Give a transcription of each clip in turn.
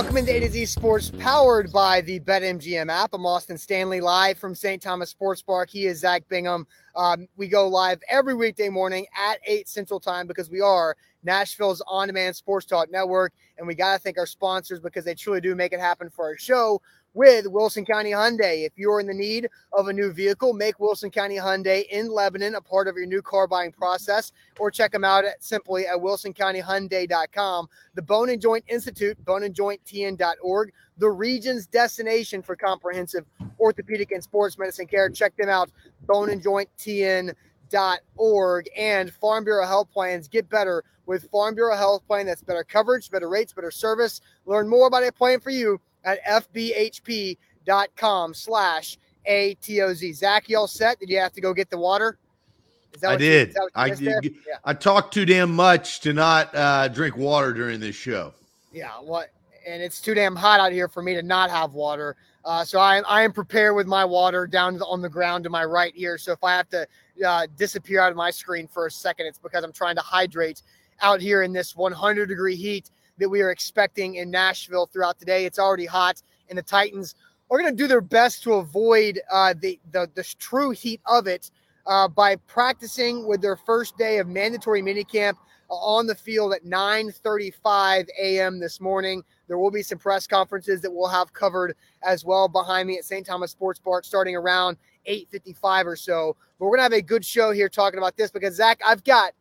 Welcome into A to Z Sports, powered by the BetMGM app. I'm Austin Stanley, live from St. Thomas Sports Park. He is Zach Bingham. Um, we go live every weekday morning at 8 Central Time because we are Nashville's on demand sports talk network. And we got to thank our sponsors because they truly do make it happen for our show with Wilson County Hyundai. If you're in the need of a new vehicle, make Wilson County Hyundai in Lebanon a part of your new car buying process or check them out at simply at wilsoncountyhyundai.com. The Bone and Joint Institute, boneandjointtn.org, the region's destination for comprehensive orthopedic and sports medicine care. Check them out, boneandjointtn.org and Farm Bureau Health Plans. Get better with Farm Bureau Health Plan. That's better coverage, better rates, better service. Learn more about a plan for you at fbhp.com slash ATOZ. Zach, you all set? Did you have to go get the water? I did. You, I did. Yeah. I talked too damn much to not uh, drink water during this show. Yeah, what? And it's too damn hot out here for me to not have water. Uh, so I, I am prepared with my water down the, on the ground to my right here. So if I have to uh, disappear out of my screen for a second, it's because I'm trying to hydrate out here in this 100 degree heat that we are expecting in Nashville throughout the day. It's already hot, and the Titans are going to do their best to avoid uh, the, the, the true heat of it uh, by practicing with their first day of mandatory minicamp uh, on the field at 9:35 a.m. this morning. There will be some press conferences that we'll have covered as well behind me at St. Thomas Sports Park starting around 8:55 or so. But we're gonna have a good show here talking about this because Zach, I've got,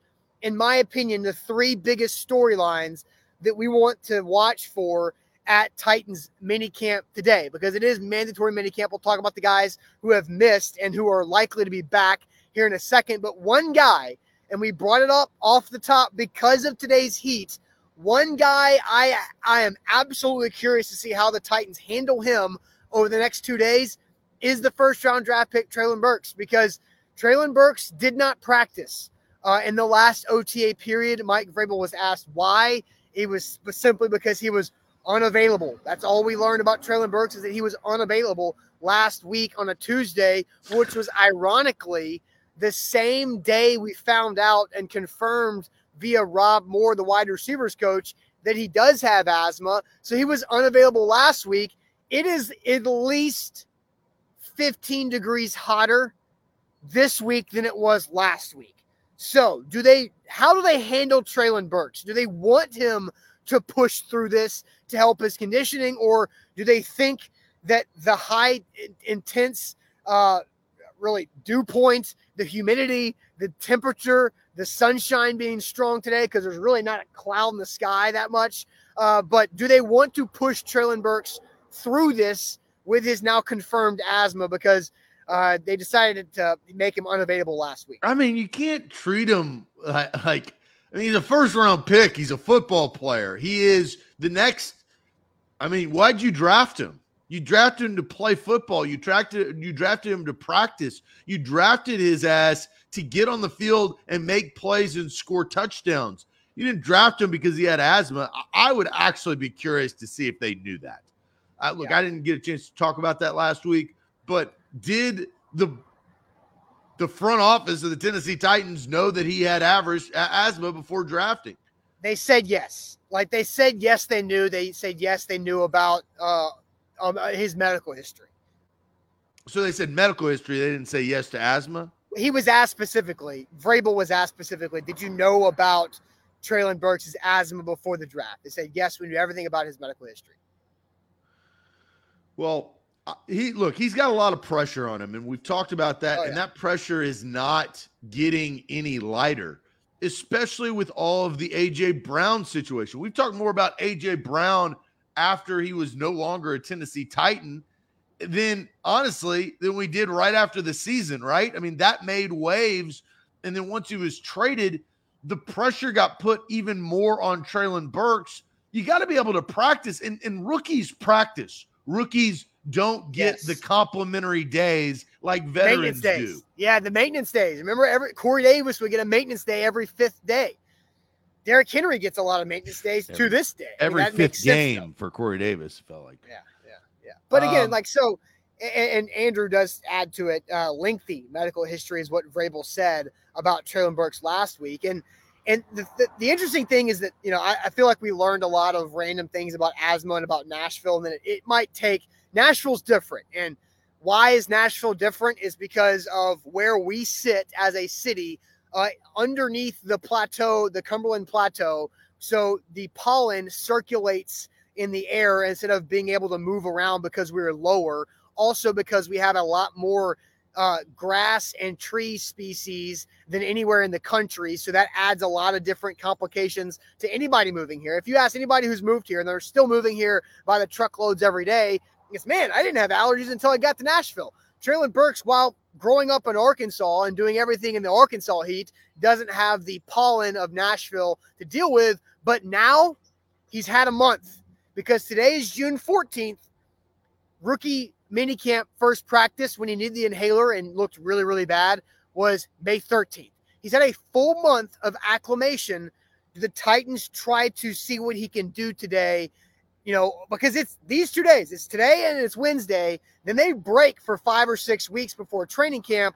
in my opinion, the three biggest storylines that we want to watch for at Titans minicamp today because it is mandatory minicamp. We'll talk about the guys who have missed and who are likely to be back here in a second. But one guy, and we brought it up off the top because of today's heat. One guy I I am absolutely curious to see how the Titans handle him over the next two days is the first round draft pick Treylon Burks because Treylon Burks did not practice uh, in the last OTA period. Mike Vrabel was asked why it was simply because he was unavailable. That's all we learned about Treylon Burks is that he was unavailable last week on a Tuesday, which was ironically the same day we found out and confirmed via Rob Moore, the wide receivers coach, that he does have asthma. So he was unavailable last week. It is at least 15 degrees hotter this week than it was last week. So, do they? How do they handle Treylon Burks? Do they want him to push through this to help his conditioning, or do they think that the high intense, uh, really dew point, the humidity, the temperature, the sunshine being strong today because there's really not a cloud in the sky that much. Uh, but do they want to push Treylon Burks through this with his now confirmed asthma? Because uh, they decided to make him unavailable last week. I mean, you can't treat him like, like I mean, he's a first round pick. He's a football player. He is the next. I mean, why'd you draft him? You drafted him to play football. You drafted you drafted him to practice. You drafted his ass to get on the field and make plays and score touchdowns. You didn't draft him because he had asthma. I would actually be curious to see if they knew that. Uh, look, yeah. I didn't get a chance to talk about that last week, but did the the front office of the Tennessee Titans know that he had average asthma before drafting? They said yes. Like they said yes, they knew. They said yes, they knew about uh, um, uh, his medical history. So they said medical history. They didn't say yes to asthma. He was asked specifically. Vrabel was asked specifically. Did you know about Treylon Burks' asthma before the draft? They said yes. We knew everything about his medical history. Well, he look, he's got a lot of pressure on him, and we've talked about that. Oh, yeah. And that pressure is not getting any lighter, especially with all of the AJ Brown situation. We've talked more about AJ Brown after he was no longer a Tennessee Titan than honestly than we did right after the season, right? I mean, that made waves. And then once he was traded, the pressure got put even more on Treylon Burks. You got to be able to practice, and, and rookies practice. Rookies don't get yes. the complimentary days like veterans do. Yeah, the maintenance days. Remember, every Corey Davis would get a maintenance day every fifth day. Derrick Henry gets a lot of maintenance days every, to this day. Every I mean, fifth game for Corey Davis felt like. Yeah, yeah, yeah. But again, um, like so, and, and, Andrew does add to it. Uh, lengthy medical history is what Vrabel said about Treylon Burks last week, and And the, the, the, interesting thing is that, you know, I, I, feel like we learned a lot of random things about asthma and about Nashville, and then it, it might take Nashville's different. And why is Nashville different? Is because of where we sit as a city uh, underneath the plateau, the Cumberland Plateau. So the pollen circulates in the air instead of being able to move around because we are lower. Also, because we have a lot more uh, grass and tree species than anywhere in the country. So that adds a lot of different complications to anybody moving here. If you ask anybody who's moved here and they're still moving here by the truckloads every day, it's man, I didn't have allergies until I got to Nashville. Treylon Burks, while growing up in Arkansas and doing everything in the Arkansas heat, doesn't have the pollen of Nashville to deal with. But now he's had a month because today is June 14th. Rookie minicamp first practice when he needed the inhaler and looked really, really bad was May 13th. He's had a full month of acclimation. The Titans try to see what he can do today you know, because it's these two days, it's today and it's Wednesday. Then they break for five or six weeks before training camp.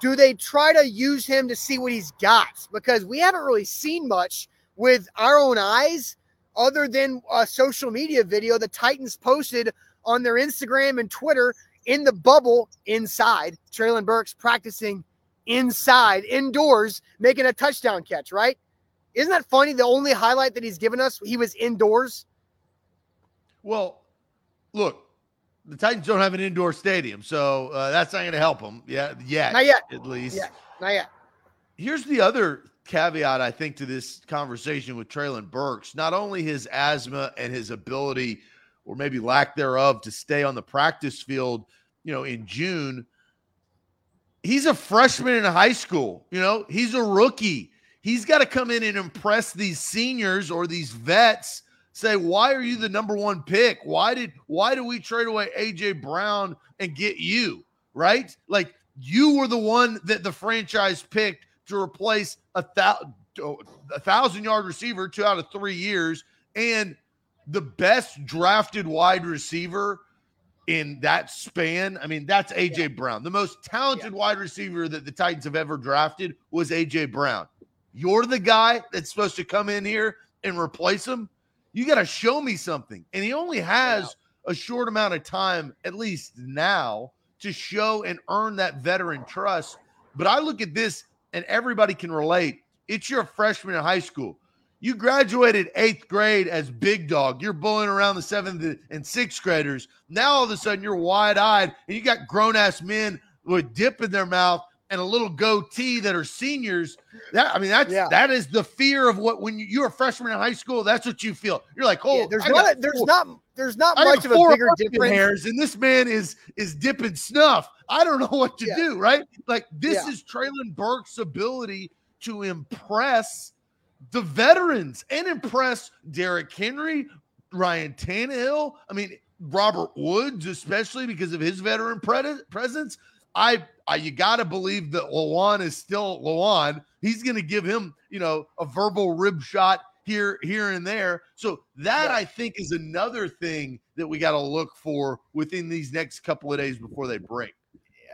Do they try to use him to see what he's got? Because we haven't really seen much with our own eyes other than a social media video the Titans posted on their Instagram and Twitter in the bubble inside. Treylon Burks practicing inside, indoors, making a touchdown catch, right? Isn't that funny? The only highlight that he's given us, he was indoors. Well, look, the Titans don't have an indoor stadium, so uh, that's not going to help them. Yeah, yet, not yet, at least. Yeah, not yet. Here's the other caveat I think to this conversation with Treylon Burks. Not only his asthma and his ability, or maybe lack thereof, to stay on the practice field, you know, in June. He's a freshman in high school. You know, he's a rookie. He's got to come in and impress these seniors or these vets say, why are you the number one pick? Why did why do we trade away AJ Brown and get you? Right? Like you were the one that the franchise picked to replace a thousand a thousand yard receiver two out of three years and the best drafted wide receiver in that span. I mean, that's AJ yeah. Brown. The most talented yeah. wide receiver that the Titans have ever drafted was AJ Brown. You're the guy that's supposed to come in here and replace him. You got to show me something. And he only has a short amount of time, at least now, to show and earn that veteran trust. But I look at this and everybody can relate. It's your freshman in high school. You graduated eighth grade as big dog. You're bullying around the seventh and sixth graders. Now all of a sudden you're wide eyed and you got grown ass men with dip in their mouth and a little goatee that are seniors. That I mean, that's yeah. that is the fear of what when you, are a freshman in high school. That's what you feel. You're like, oh, yeah, there's not a, there's four, not there's not much of a bigger difference. Hairs, and this man is is dipping snuff. I don't know what to yeah. do. Right? Like this is Treylon Burks' ability to impress the veterans and impress Derrick Henry, Ryan Tannehill. I mean. Robert Woods, especially because of his veteran pre- presence. I, I you got to believe that Lewan is still Lewan. He's going to give him, you know, a verbal rib shot here, here and there. So that yeah. I think is another thing that we got to look for within these next couple of days before they break.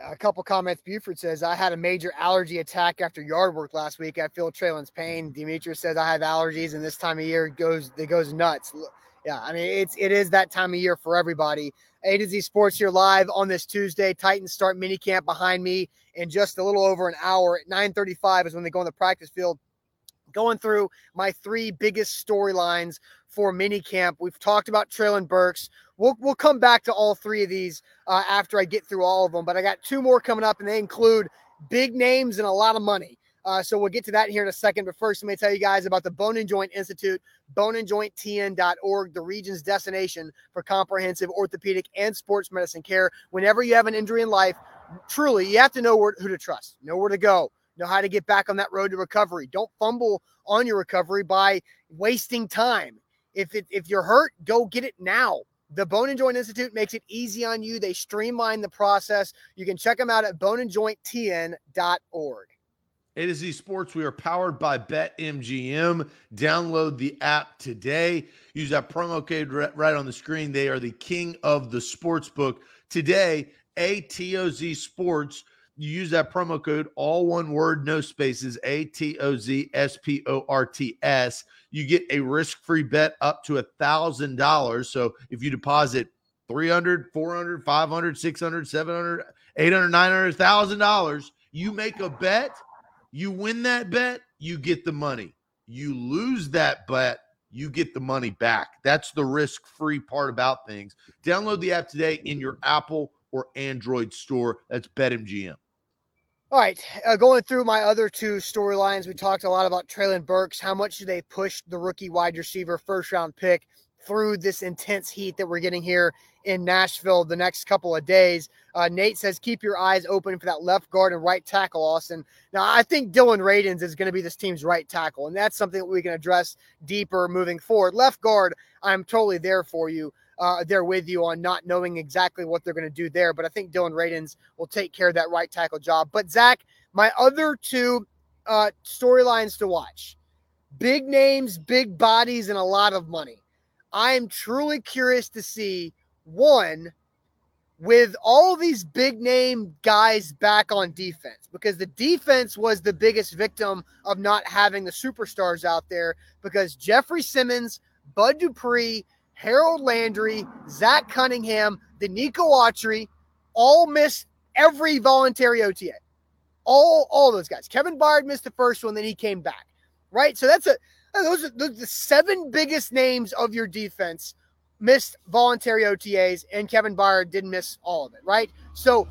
A couple comments. Buford says, I had a major allergy attack after yard work last week. I feel Treylon's pain. Mm-hmm. Demetrius says, I have allergies, and this time of year it goes it goes nuts. Yeah, I mean it's it is that time of year for everybody. A to Z Sports here live on this Tuesday. Titans start minicamp behind me in just a little over an hour. At 9:35 is when they go on the practice field. Going through my three biggest storylines for minicamp. We've talked about Treylon Burks. We'll we'll come back to all three of these uh, after I get through all of them. But I got two more coming up, and they include big names and a lot of money. Uh, so we'll get to that here in a second. But first, let me tell you guys about the Bone and Joint Institute, boneandjointtn.org, the region's destination for comprehensive orthopedic and sports medicine care. Whenever you have an injury in life, truly, you have to know where, who to trust, know where to go, know how to get back on that road to recovery. Don't fumble on your recovery by wasting time. If it, if you're hurt, go get it now. The Bone and Joint Institute makes it easy on you. They streamline the process. You can check them out at boneandjointtn.org. A to Z Sports, we are powered by BetMGM. Download the app today. Use that promo code right on the screen. They are the king of the sports book. Today, ATOZ Sports you use that promo code, all one word, no spaces, A T O Z S P O R T S. You get a risk free bet up to a $1,000. So if you deposit 300, 400, 500, 600, 700, 800, 900, $1,000, you make a bet, you win that bet, you get the money. You lose that bet, you get the money back. That's the risk free part about things. Download the app today in your Apple or Android store. That's BetMGM. All right, uh, going through my other two storylines, we talked a lot about Treylon Burks. How much do they push the rookie wide receiver first round pick through this intense heat that we're getting here in Nashville the next couple of days? Uh, Nate says keep your eyes open for that left guard and right tackle, Austin. Now, I think Dillon Radunz is going to be this team's right tackle, and that's something that we can address deeper moving forward. Left guard, I'm totally there for you uh, there with you on not knowing exactly what they're going to do there. But I think Dillon Radunz will take care of that right tackle job. But Zach, my other two uh, storylines to watch big names, big bodies, and a lot of money. I am truly curious to see one with all these big name guys back on defense because the defense was the biggest victim of not having the superstars out there because Jeffrey Simmons, Bud Dupree, Harold Landry, Zach Cunningham, Denico Autry, all missed every voluntary OTA. All all those guys. Kevin Byard missed the first one, then he came back. Right? So that's a those are, those are the seven biggest names of your defense missed voluntary OTAs, and Kevin Byard didn't miss all of it, right? So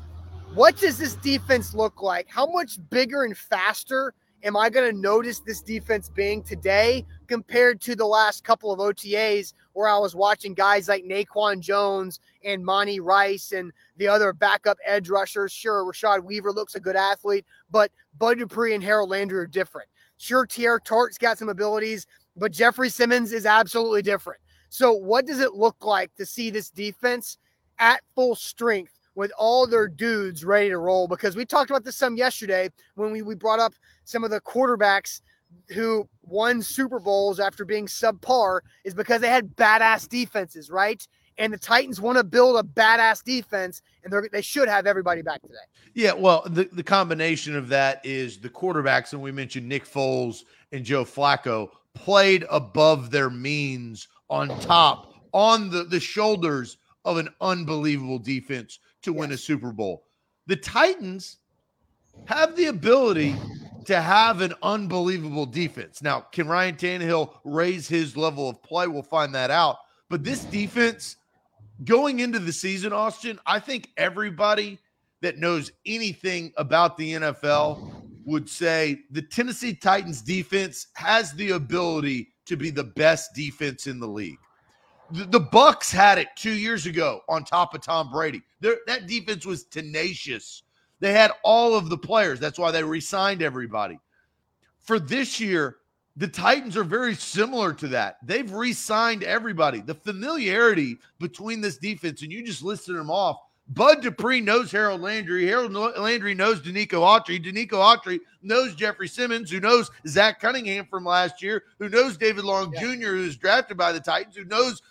what does this defense look like? How much bigger and faster am I going to notice this defense being today compared to the last couple of OTAs where I was watching guys like Naquan Jones and Monty Rice and the other backup edge rushers? Sure, Rashad Weaver looks a good athlete, but Bud Dupree and Harold Landry are different. Sure, Teair Tart's got some abilities, but Jeffrey Simmons is absolutely different. So, what does it look like to see this defense at full strength with all their dudes ready to roll because we talked about this some yesterday when we, we brought up some of the quarterbacks who won Super Bowls after being subpar is because they had badass defenses, right? And the Titans want to build a badass defense, and they they should have everybody back today. Yeah, well, the, the combination of that is the quarterbacks, and we mentioned Nick Foles and Joe Flacco played above their means on top, on the, the shoulders of an unbelievable defense to yes. win a Super Bowl. The Titans have the ability to have an unbelievable defense. Now, can Ryan Tannehill raise his level of play? We'll find that out. But this defense, going into the season, Austin, I think everybody that knows anything about the NFL would say the Tennessee Titans defense has the ability to be the best defense in the league. The, Bucs had it two years ago on top of Tom Brady. Their, that defense was tenacious. They had all of the players. That's why they re-signed everybody. For this year, the Titans are very similar to that. They've re-signed everybody. The familiarity between this defense, and you just listed them off. Bud Dupree knows Harold Landry. Harold Landry knows Denico Autry. Denico Autry knows Jeffrey Simmons, who knows Zach Cunningham from last year, who knows David Long yeah. Jr., who was drafted by the Titans, who knows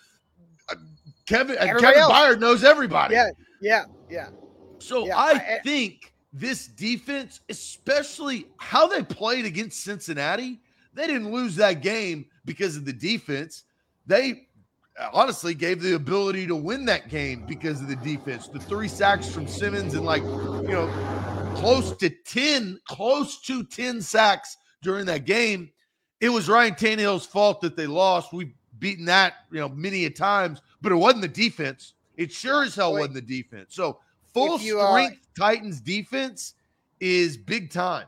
Kevin uh, Kevin Byard knows everybody. Yeah, yeah, yeah. So yeah, I, I think this defense, especially how they played against Cincinnati, they didn't lose that game because of the defense. They uh, honestly gave the ability to win that game because of the defense. The three sacks from Simmons and like, you know, close to 10, close to 10 sacks during that game. It was Ryan Tannehill's fault that they lost. We've beaten that, you know, many a times but it wasn't the defense. It sure as hell wasn't the defense. So full you, strength uh, Titans defense is big time.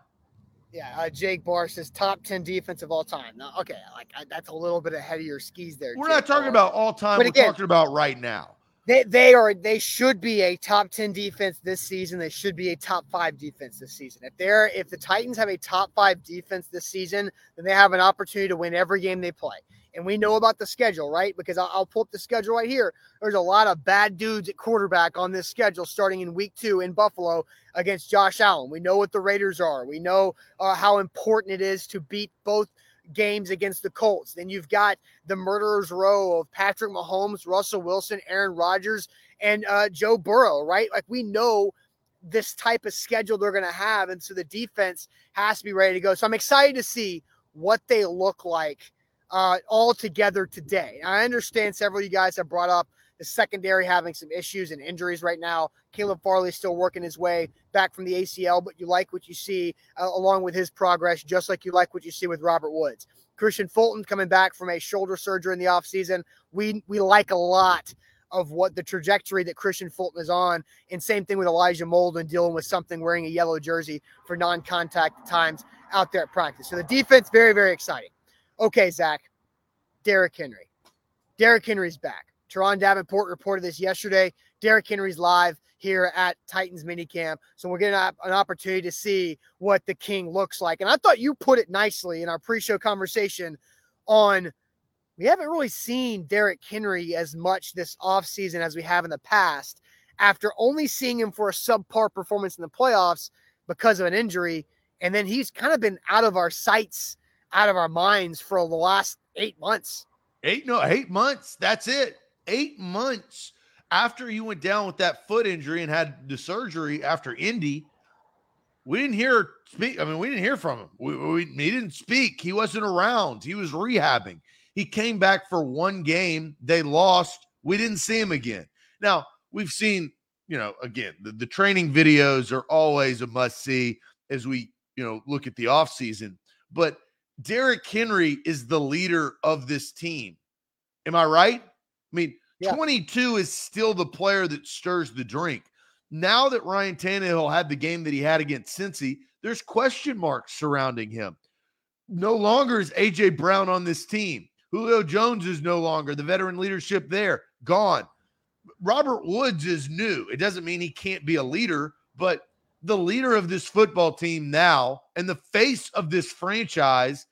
Yeah, uh, Jake Barr says top ten defense of all time. Now, okay, like I, that's a little bit ahead of your skis there. We're Jake not talking Barr. about all time. But We're again, talking about right now. They they are they should be a top ten defense this season. They should be a top five defense this season. If they're if the Titans have a top five defense this season, then they have an opportunity to win every game they play and we know about the schedule, right? Because I'll, I'll, pull up the schedule right here. There's a lot of bad dudes at quarterback on this schedule starting in week two in Buffalo against Josh Allen. We know what the Raiders are. We know uh, how important it is to beat both games against the Colts. Then you've got the murderer's row of Patrick Mahomes, Russell Wilson, Aaron Rodgers, and uh, Joe Burrow, right? Like we know this type of schedule they're going to have. And so the defense has to be ready to go. So I'm excited to see what they look like uh, all together today. I understand several of you guys have brought up the secondary having some issues and injuries right now. Caleb Farley is still working his way back from the ACL, but you like what you see uh, along with his progress, just like you like what you see with Robert Woods. Kristian Fulton coming back from a shoulder surgery in the offseason. We we like a lot of what the trajectory that Kristian Fulton is on. And same thing with Elijah Molden dealing with something wearing a yellow jersey for non-contact times out there at practice. So the defense, very, very exciting. Okay, Zach, Derrick Henry. Derrick Henry's back. Turron Davenport reported this yesterday. Derrick Henry's live here at Titans minicamp. So we're getting an opportunity to see what the King looks like. And I thought you put it nicely in our pre-show conversation on we haven't really seen Derrick Henry as much this offseason as we have in the past after only seeing him for a subpar performance in the playoffs because of an injury. And then he's kind of been out of our sights, out of our minds for the last eight months. Eight, no, eight months. That's it. Eight months after you went down with that foot injury and had the surgery after Indy. We didn't hear speak. I mean, we didn't hear from him. We, we, he didn't speak. He wasn't around. He was rehabbing. He came back for one game. They lost. We didn't see him again. Now, we've seen, you know, again, the, the training videos are always a must see as we, you know, look at the offseason. But Derrick Henry is the leader of this team. Am I right? I mean, yeah. 22 is still the player that stirs the drink. Now that Ryan Tannehill had the game that he had against Cincy, there's question marks surrounding him. No longer is AJ Brown on this team. Julio Jones is no longer the veteran leadership there, gone. Robert Woods is new. It doesn't mean he can't be a leader, but the leader of this football team now and the face of this franchise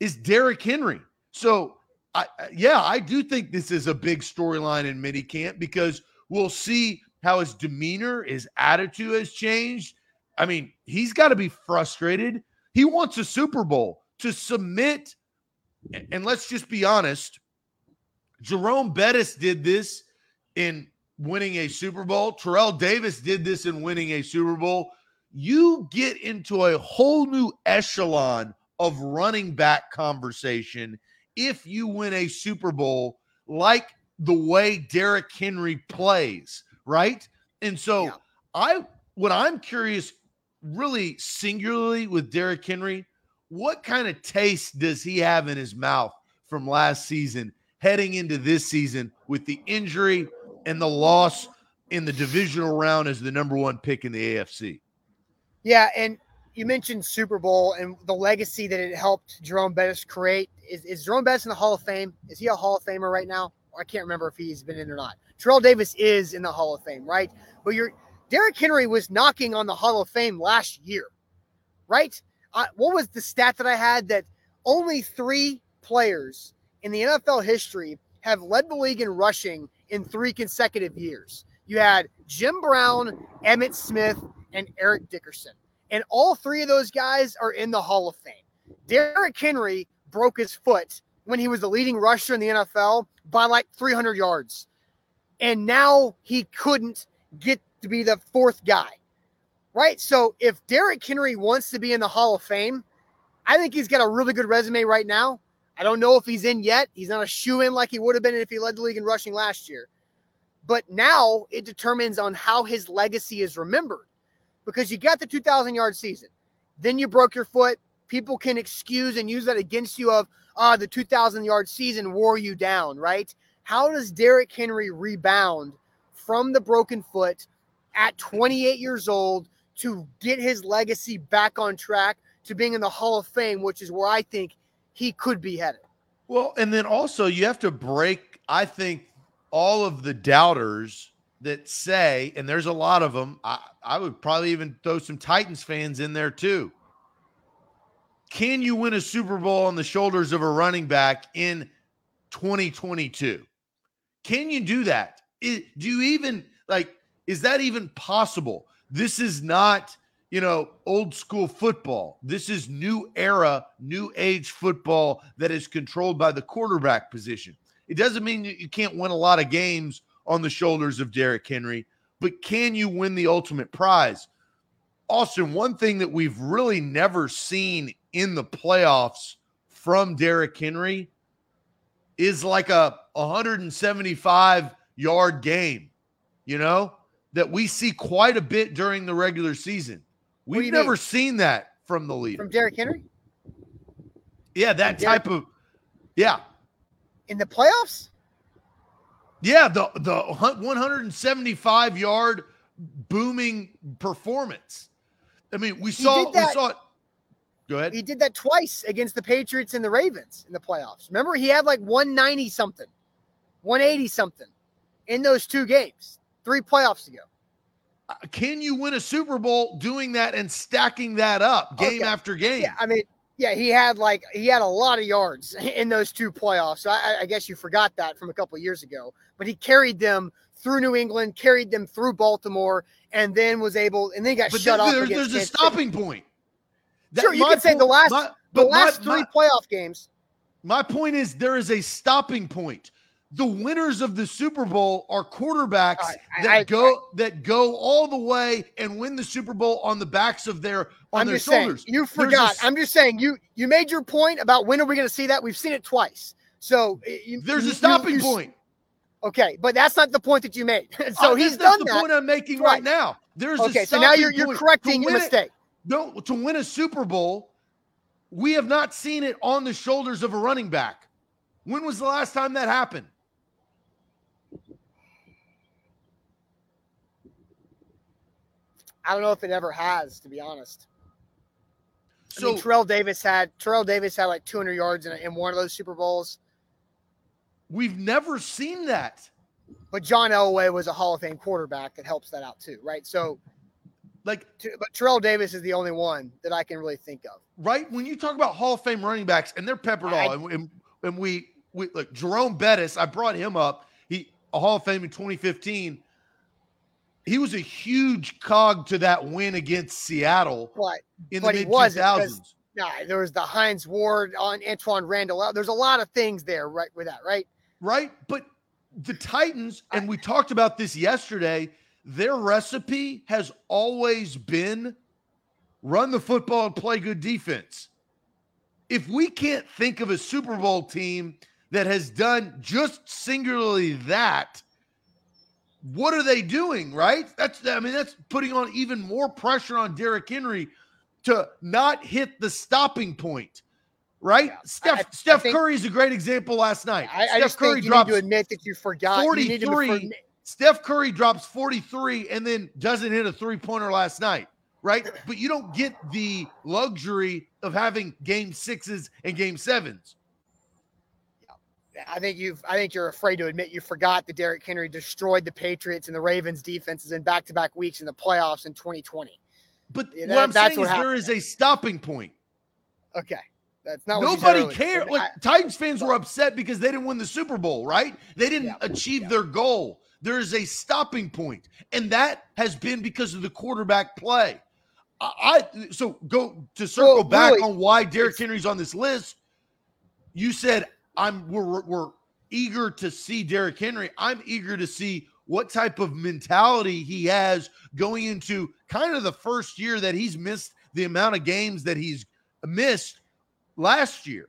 is Derrick Henry. So, I, yeah, I do think this is a big storyline in minicamp because we'll see how his demeanor, his attitude has changed. I mean, he's got to be frustrated. He wants a Super Bowl to submit and let's just be honest, Jerome Bettis did this in winning a Super Bowl. Terrell Davis did this in winning a Super Bowl. You get into a whole new echelon of running back conversation if you win a Super Bowl like the way Derrick Henry plays, right? And so yeah. I what I'm curious really singularly with Derrick Henry what kind of taste does he have in his mouth from last season heading into this season with the injury and the loss in the divisional round as the number one pick in the AFC? Yeah, and you mentioned Super Bowl and the legacy that it helped Jerome Bettis create. Is, is Jerome Bettis in the Hall of Fame? Is he a Hall of Famer right now? I can't remember if he's been in or not. Terrell Davis is in the Hall of Fame, right? But you're Derrick Henry was knocking on the Hall of Fame last year, right? uh, what was the stat that I had that only three players in the NFL history have led the league in rushing in three consecutive years? You had Jim Brown, Emmitt Smith, and Eric Dickerson. And all three of those guys are in the Hall of Fame. Derrick Henry broke his foot when he was the leading rusher in the NFL by like 300 yards. And now he couldn't get to be the fourth guy right? So if Derrick Henry wants to be in the Hall of Fame, I think he's got a really good resume right now. I don't know if he's in yet. He's not a shoe in like he would have been if he led the league in rushing last year. But now it determines on how his legacy is remembered because you got the 2,000 yard season. Then you broke your foot. People can excuse and use that against you of, ah, the 2,000 yard season wore you down, right? How does Derrick Henry rebound from the broken foot at 28 years old to get his legacy back on track to being in the Hall of Fame, which is where I think he could be headed. Well, and then also you have to break, I think, all of the doubters that say, and there's a lot of them. I, I would probably even throw some Titans fans in there too. Can you win a Super Bowl on the shoulders of a running back in 2022? Can you do that? do you even like, is that even possible? This is not, you know, old school football. This is new era, new age football that is controlled by the quarterback position. It doesn't mean that you can't win a lot of games on the shoulders of Derrick Henry, but can you win the ultimate prize? Austin, one thing that we've really never seen in the playoffs from Derrick Henry is like a 175 yard game, you know, that we see quite a bit during the regular season. We've never mean? seen that from the leader. From Derrick Henry? Yeah, that type of yeah. In the playoffs? Yeah, the the 175 yard booming performance. I mean, we saw we saw it. Go ahead. He did that twice against the Patriots and the Ravens in the playoffs. Remember, he had like 190 something, 180 something in those two games, three playoffs ago. Uh, can you win a Super Bowl doing that and stacking that up game okay. after game? Yeah, I mean, yeah, he had like he had a lot of yards in those two playoffs. So I, I guess you forgot that from a couple years ago. But he carried them through New England, carried them through Baltimore, and then was able, and then got but shut off. There, there's a stopping City. point. That, sure, you can say the last my, the last my, three my, playoff games. My point is there is a stopping point. The winners of the Super Bowl are quarterbacks right, that I, go I, that go all the way and win the Super Bowl on the backs of their on I'm their shoulders. Saying, you forgot. i am just saying you you made your point about when are we going to see that? We've seen it twice. So you, there's you, a stopping you, point. Okay, but that's not the point that you made. so uh, he's done the that. point I'm making right, right now. There's a okay. so now you're you're correcting your mistake. no, to win a Super Bowl, we have not seen it on the shoulders of a running back. When was the last time that happened? I don't know if it ever has, to be honest. So I mean, Terrell Davis had Terrell Davis had like 200 yards in, in one of those Super Bowls. We've never seen that. But John Elway was a Hall of Fame quarterback that helps that out too, right? So, like, but Terrell Davis is the only one that I can really think of. Right when you talk about Hall of Fame running backs, and they're peppered I, all, and, and, we we like Jerome Bettis. I brought him up. He a Hall of Fame in 2015. He was a huge cog to that win against Seattle. But, in but the mid 2000s. Yeah, there was the Hines Ward on Antoine Randall. Uh, there's a lot of things there, right? With that, right? right? But the Titans, and we talked about this yesterday, their recipe has always been run the football and play good defense. If we can't think of a Super Bowl team that has done just singularly that, what are they doing, right? That's I mean that's putting on even more pressure on Derrick Henry to not hit the stopping point right? Yeah. Steph I, Steph I Curry is a great example last night. I, Steph just Curry drops to admit that you forgot 43. You Steph Curry drops 43 and then doesn't hit a three-pointer last night, right? But you don't get the luxury of having game sixes and game sevens. I think you've I think you're afraid to admit you forgot that Derrick Henry destroyed the Patriots and the Ravens defenses in back-to-back weeks in the playoffs in 2020. But yeah, what I'm saying what is there is a stopping point. Okay. That's not nobody cared. Like Titans fans were upset because they didn't win the Super Bowl, right? They didn't yeah, achieve yeah. their goal. There is a stopping point, and that has been because of the quarterback play. I, I so go to circle well, back really, on why Derrick Henry's on this list. You said I'm we're, we're eager to see Derrick Henry. I'm eager to see what type of mentality he has going into kind of the first year that he's missed the amount of games that he's missed last year.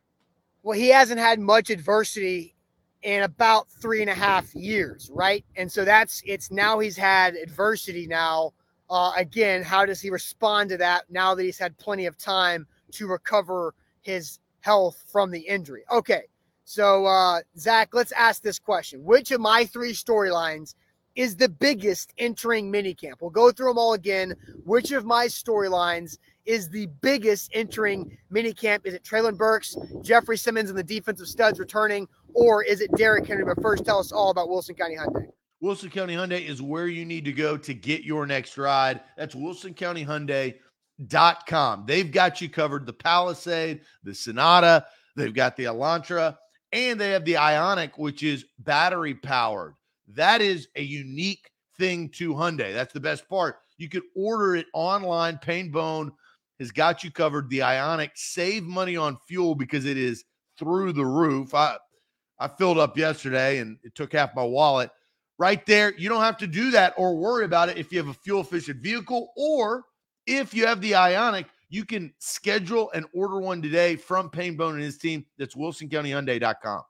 Well, he hasn't had much adversity in about three and a half years, right? And so that's it's now he's had adversity now. Uh, again, how does he respond to that now that he's had plenty of time to recover his health from the injury? Okay, so uh, Zach, let's ask this question: Which of my three storylines is the biggest entering minicamp? We'll go through them all again. Which of my storylines is the biggest entering minicamp? Is it Treylon Burks, Jeffrey Simmons, and the defensive studs returning, or is it Derrick Henry? But first, tell us all about Wilson County Hyundai. Wilson County Hyundai is where you need to go to get your next ride. That's wilsoncountyhyundai.com. They've got you covered the Palisade, the Sonata, they've got the Elantra, and they have the Ioniq, which is battery powered. That is a unique thing to Hyundai. That's the best part. You could order it online, Payne Bone has got you covered. The Ioniq save money on fuel because it is through the roof. I I filled up yesterday and it took half my wallet. right there. You don't have to do that or worry about it if you have a fuel efficient vehicle or if you have the Ioniq. You can schedule and order one today from Payne Bone and his team. That's WilsonCountyHyundai.com.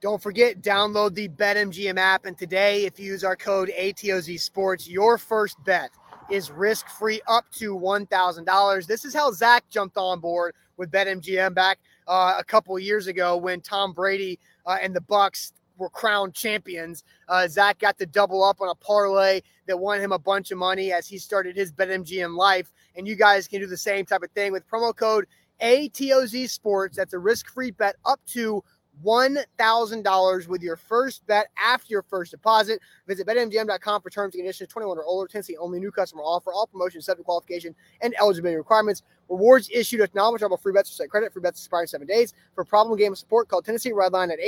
Don't forget, download the BetMGM app. And today, if you use our code ATOZ Sports, your first bet is risk free up to $1,000. This is how Zach jumped on board with BetMGM back uh, a couple years ago when Tom Brady uh, and the Bucs were crowned champions. Uh, Zach got to double up on a parlay that won him a bunch of money as he started his BetMGM life. And you guys can do the same type of thing with promo code ATOZ Sports. That's a risk free bet up to $1,000 with your first bet after your first deposit. Visit betmgm.com for terms and conditions. 21 or older, Tennessee only new customer offer. All promotions subject qualification and eligibility requirements. Rewards issued with non-withdrawable free bets or set credit. Free bets expire seven days. For problem game support, call Tennessee Redline at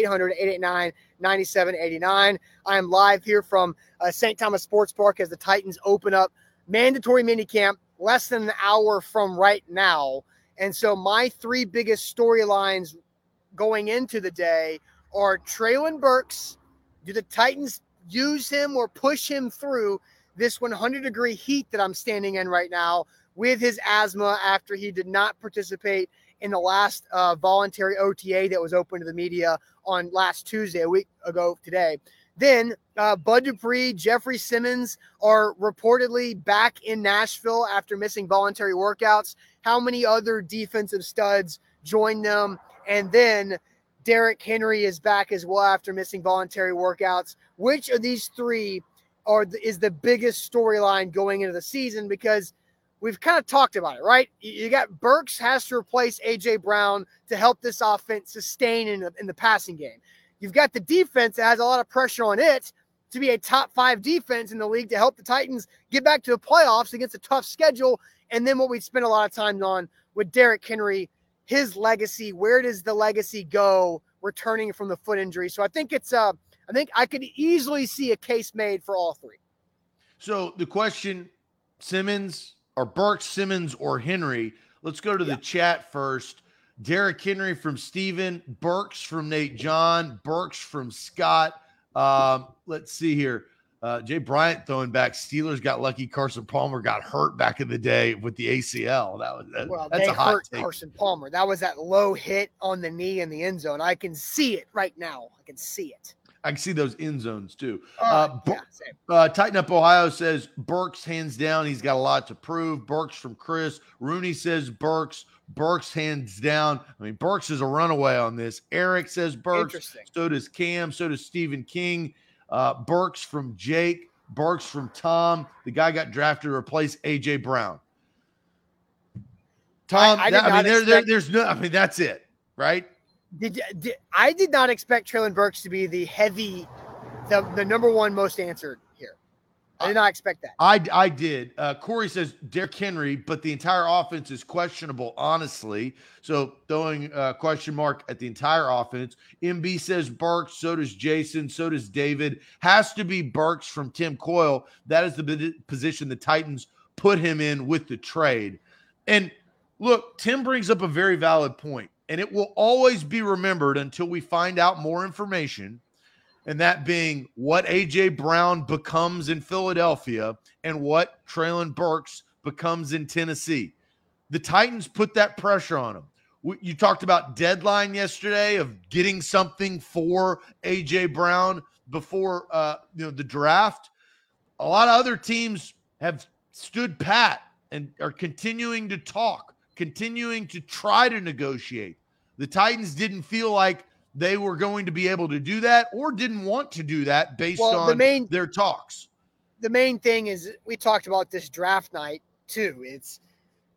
800-889-9789. I am live here from uh, St. Thomas Sports Park as the Titans open up mandatory minicamp less than an hour from right now. And so my three biggest storylines going into the day are Treylon Burks. Do the Titans use him or push him through this 100 degree heat that I'm standing in right now with his asthma after he did not participate in the last uh, voluntary OTA that was open to the media on last Tuesday, a week ago today. Then uh, Bud Dupree, Jeffrey Simmons are reportedly back in Nashville after missing voluntary workouts. How many other defensive studs join them? And then Derrick Henry is back as well after missing voluntary workouts. Which of these three are is the biggest storyline going into the season? Because we've kind of talked about it, right? You got Burks has to replace AJ Brown to help this offense sustain in the, in the passing game. You've got the defense that has a lot of pressure on it to be a top five defense in the league to help the Titans get back to the playoffs against a tough schedule. And then what we spent a lot of time on with Derrick Henry his legacy. Where does the legacy go returning from the foot injury? So I think it's uh I think I could easily see a case made for all three. So the question Simmons or Burke, Simmons or Henry. Let's go to yeah. the chat first. Derrick Henry from Steven, Burks from Nate John, Burks from Scott. Um, let's see here. Uh, Jay Bryant throwing back. Steelers got lucky. Carson Palmer got hurt back in the day with the ACL. That was that, well, that's they a hot hurt take. Carson Palmer. That was that low hit on the knee in the end zone. I can see it right now. I can see it. I can see those end zones too. Uh, uh, yeah, uh, Tighten Up Ohio says Burks hands down. He's got a lot to prove. Burks from Chris. Rooney says Burks. Burks hands down. I mean, Burks is a runaway on this. Eric says Burks. So does Cam. So does Stephen King. Uh, Burks from Jake, Burks from Tom. The guy got drafted to replace AJ Brown. Tom, I, I, that, I mean, there, there, there's no, I mean, that's it, right? Did, did I did not expect Treylon Burks to be the heavy, the, the number one most answered I did not expect that. I, I did. Uh, Corey says Derrick Henry, but the entire offense is questionable, honestly. So throwing a question mark at the entire offense. MB says Burks. So does Jason. So does David. Has to be Burks from Tim Coyle. That is the position the Titans put him in with the trade. And look, Tim brings up a very valid point, and it will always be remembered until we find out more information and that being what AJ Brown becomes in Philadelphia and what Treylon Burks becomes in Tennessee. The Titans put that pressure on him. You talked about deadline yesterday of getting something for AJ Brown before uh, you know the draft. A lot of other teams have stood pat and are continuing to talk, continuing to try to negotiate. The Titans didn't feel like they were going to be able to do that or didn't want to do that based well, on the main, their talks. The main thing is we talked about this draft night too. It's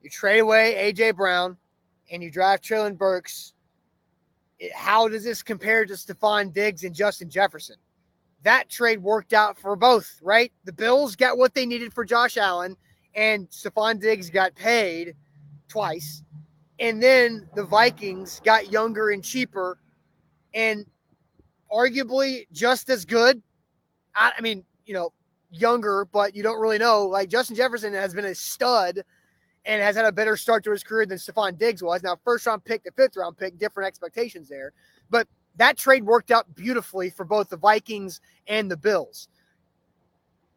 you trade away AJ Brown and you draft Treylon Burks. how does this compare to Stefon Diggs and Justin Jefferson? That trade worked out for both, right? The Bills got what they needed for Josh Allen, and Stefon Diggs got paid twice. And then the Vikings got younger and cheaper and arguably just as good. I, I mean, you know, younger, but you don't really know. Like Justin Jefferson has been a stud and has had a better start to his career than Stefon Diggs was. Now, first round pick to fifth round pick, different expectations there. But that trade worked out beautifully for both the Vikings and the Bills.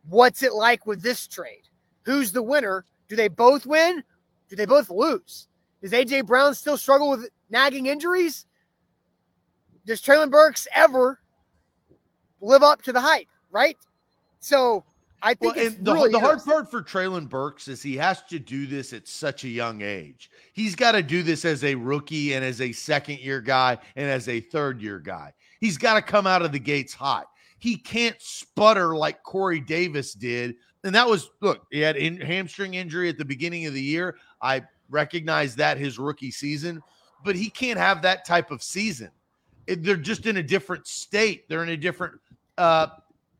What's it like with this trade? Who's the winner? Do they both win? Do they both lose? Does AJ Brown still struggle with nagging injuries? Does Treylon Burks ever live up to the hype? Right. So I think well, the, really the hard part for Treylon Burks is he has to do this at such a young age. He's got to do this as a rookie and as a second year guy and as a third year guy. He's got to come out of the gates hot. He can't sputter like Corey Davis did. And that was, look, he had in, hamstring injury at the beginning of the year. I recognize that his rookie season, but he can't have that type of season. They're just in a different state. They're in a different uh,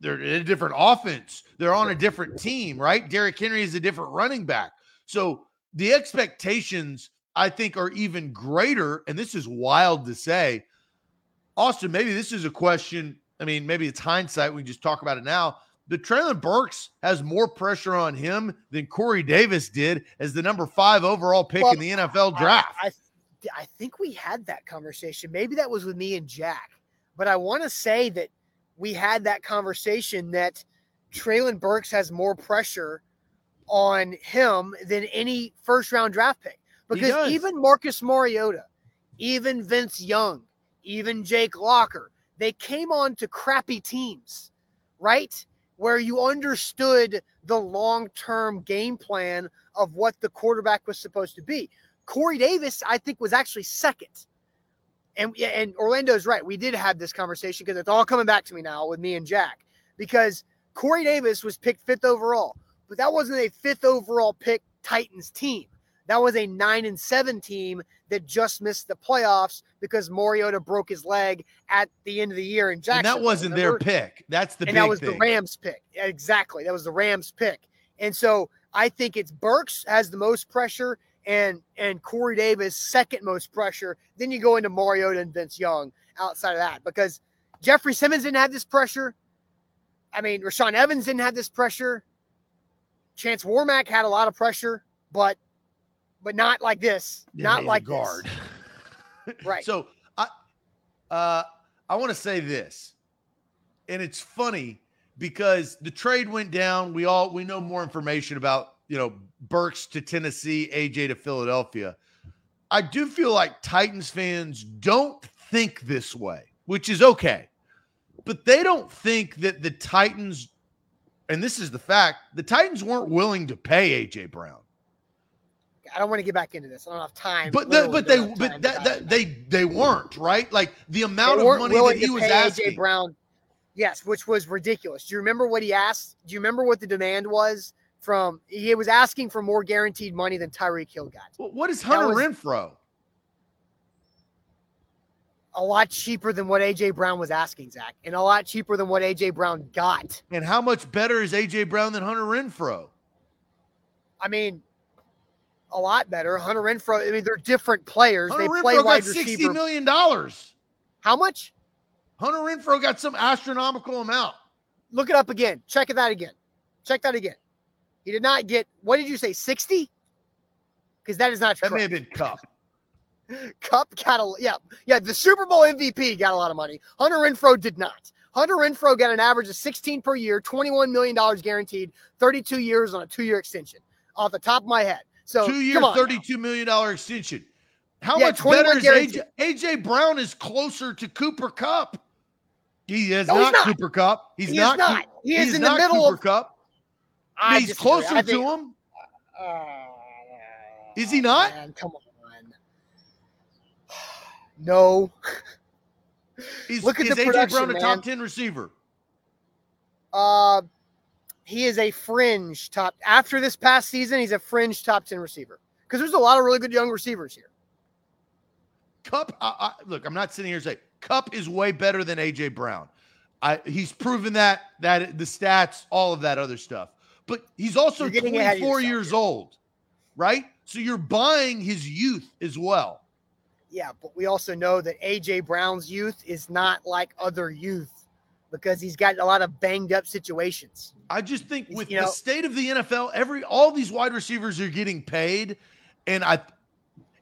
they're in a different offense. They're on a different team, right? Derrick Henry is a different running back. So the expectations, I think, are even greater. And this is wild to say. Austin, maybe this is a question. I mean, maybe it's hindsight. We just talk about it now. But Treylon Burks has more pressure on him than Corey Davis did as the number five overall pick well, in the NFL draft. I, I, I think we had that conversation. Maybe that was with me and Jack. But I want to say that – we had that conversation that Treylon Burks has more pressure on him than any first round draft pick. Because even Marcus Mariota, even Vince Young, even Jake Locker, they came on to crappy teams, right? Where you understood the long term game plan of what the quarterback was supposed to be. Corey Davis, I think, was actually second and and Orlando's right. We did have this conversation because it's all coming back to me now with me and Jack because Corey Davis was picked fifth overall, but that wasn't a fifth overall pick Titans team. That was a nine and seven team that just missed the playoffs because Mariota broke his leg at the end of the year in Jackson. And that wasn't remember? their pick. That's the and that was thing. the Rams pick. Exactly, that was the Rams pick. And so I think it's Burks has the most pressure, and and Corey Davis second most pressure. Then you go into Mariota and Vince Young outside of that because Jeffery Simmons didn't have this pressure. I mean, Rashaan Evans didn't have this pressure. Chance Warmack had a lot of pressure, but but not like this. Yeah, not like guard. right. So I uh I want to say this. And it's funny because the trade went down. We all we know more information about you know, Burks to Tennessee, AJ to Philadelphia. I do feel like Titans fans don't think this way, which is okay. But they don't think that the Titans, and this is the fact, the Titans weren't willing to pay AJ Brown. I don't want to get back into this. I don't have time. But the, but they but that, that, they they weren't right. Like the amount of money that he was asking. AJ Brown, yes, which was ridiculous. Do you remember what he asked? Do you remember what the demand was? From he was asking for more guaranteed money than Tyreek Hill got. Well, what is Hunter was, Renfrow? A lot cheaper than what AJ Brown was asking, Zach, and a lot cheaper than what AJ Brown got. And how much better is AJ Brown than Hunter Renfrow? I mean, a lot better. Hunter Renfrow. I mean, they're different players. Hunter they play wide got sixty million dollars. How much? Hunter Renfrow got some astronomical amount. Look it up again. Check it out again. Check that again. He did not get, what did you say, 60? Because that is not true. That may have been Cup. Cup got a, yeah, yeah, the Super Bowl MVP got a lot of money. Hunter Renfrow did not. Hunter Renfrow got an average of 16 per year, $21 million guaranteed, 32 years on a two year extension off the top of my head. So two year, $32 million extension. How yeah, much better is AJ? AJ Brown is closer to Cooper Cup. He is no, not, not, Cooper Kupp. He's he not. not. He is in the middle Cooper of Kupp. I he's closer think, to him. Uh, is he not? Man, come on. No. He's, Look at is the AJ Brown a top ten receiver? Uh, he is a fringe top. After this past season, he's a fringe top ten receiver because there's a lot of really good young receivers here. Kupp, I, I, look, I'm not sitting here saying Kupp is way better than AJ Brown. I, he's proven that that the stats, all of that other stuff but he's also 24 years old, right? So you're buying his youth as well. Yeah, but we also know that AJ Brown's youth is not like other youth because he's got a lot of banged up situations. I just think with you the state of the NFL, every all these wide receivers are getting paid, and I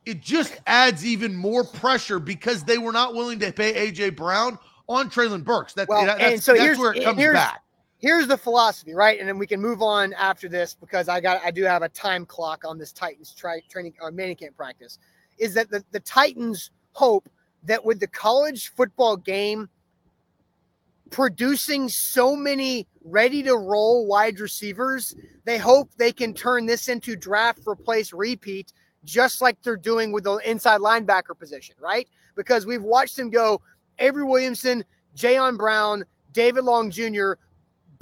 it just adds even more pressure because they were not willing to pay AJ Brown on Treylon Burks. That, well, that's, so that's where it comes back. Here's the philosophy, right? And then we can move on after this because I got I do have a time clock on this Titans tri- training or uh, manicamp practice. Is that the, the Titans hope that with the college football game producing so many ready to roll wide receivers, they hope they can turn this into draft replace repeat, just like they're doing with the inside linebacker position, right? Because we've watched them go Avery Williamson, Jayon Brown, David Long Jr.,